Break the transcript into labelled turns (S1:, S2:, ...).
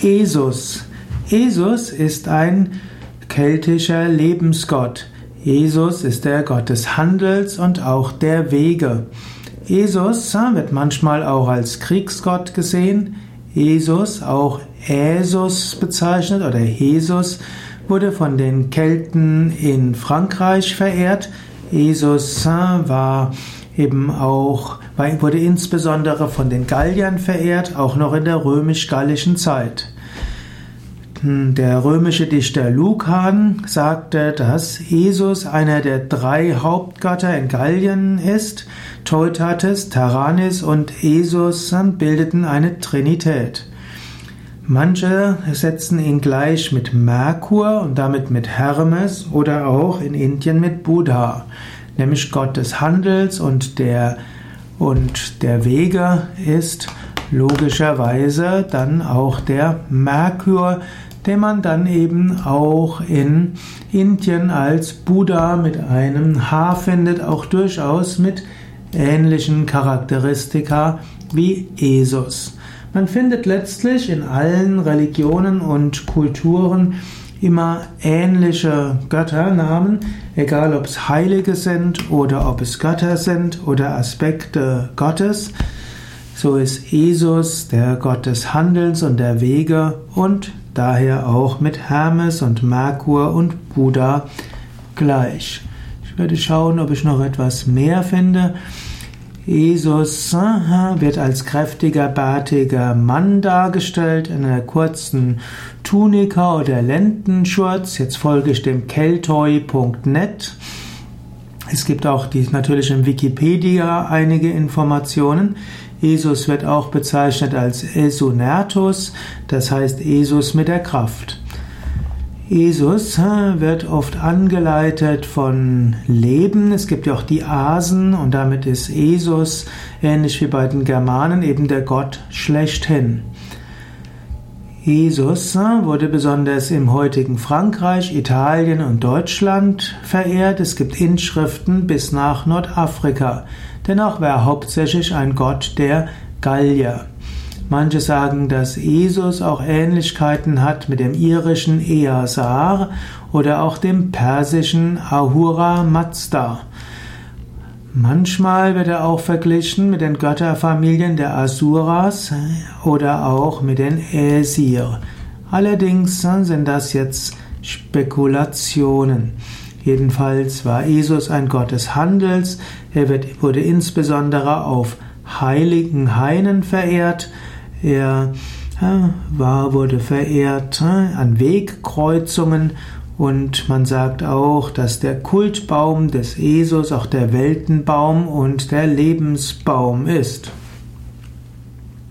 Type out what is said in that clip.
S1: Jesus. Jesus ist ein keltischer Lebensgott. Jesus ist der Gott des Handels und auch der Wege. Jesus wird manchmal auch als Kriegsgott gesehen. Jesus, auch Äsus bezeichnet oder Jesus, wurde von den Kelten in Frankreich verehrt. Jesus war eben auch, wurde insbesondere von den Galliern verehrt, auch noch in der römisch-gallischen Zeit. Der römische Dichter Lukan sagte, dass Jesus einer der drei Hauptgötter in Gallien ist. Teutates, Taranis und Esus bildeten eine Trinität. Manche setzen ihn gleich mit Merkur und damit mit Hermes oder auch in Indien mit Buddha, nämlich Gott des Handels und der, und der Wege ist logischerweise dann auch der Merkur, den man dann eben auch in Indien als Buddha mit einem Haar findet, auch durchaus mit ähnlichen Charakteristika wie Jesus. Man findet letztlich in allen Religionen und Kulturen immer ähnliche Götternamen, egal ob es Heilige sind oder ob es Götter sind oder Aspekte Gottes. So ist Jesus der Gott des Handelns und der Wege und daher auch mit Hermes und Merkur und Buddha gleich. Ich werde schauen, ob ich noch etwas mehr finde. Jesus wird als kräftiger, bärtiger Mann dargestellt in einer kurzen Tunika oder Lendenschurz. Jetzt folge ich dem keltoi.net. Es gibt auch die, natürlich in Wikipedia einige Informationen. Jesus wird auch bezeichnet als Esunertus, das heißt Jesus mit der Kraft. Jesus wird oft angeleitet von Leben. Es gibt ja auch die Asen und damit ist Jesus, ähnlich wie bei den Germanen, eben der Gott schlechthin. Jesus wurde besonders im heutigen Frankreich, Italien und Deutschland verehrt. Es gibt Inschriften bis nach Nordafrika. Dennoch war er hauptsächlich ein Gott der Gallier. Manche sagen, dass Jesus auch Ähnlichkeiten hat mit dem irischen Easar oder auch dem persischen Ahura Mazda. Manchmal wird er auch verglichen mit den Götterfamilien der Asuras oder auch mit den Äsir. Allerdings sind das jetzt Spekulationen. Jedenfalls war Jesus ein Gott des Handels. Er wurde insbesondere auf heiligen Hainen verehrt. Er war, wurde verehrt an Wegkreuzungen und man sagt auch, dass der Kultbaum des Jesus auch der Weltenbaum und der Lebensbaum ist.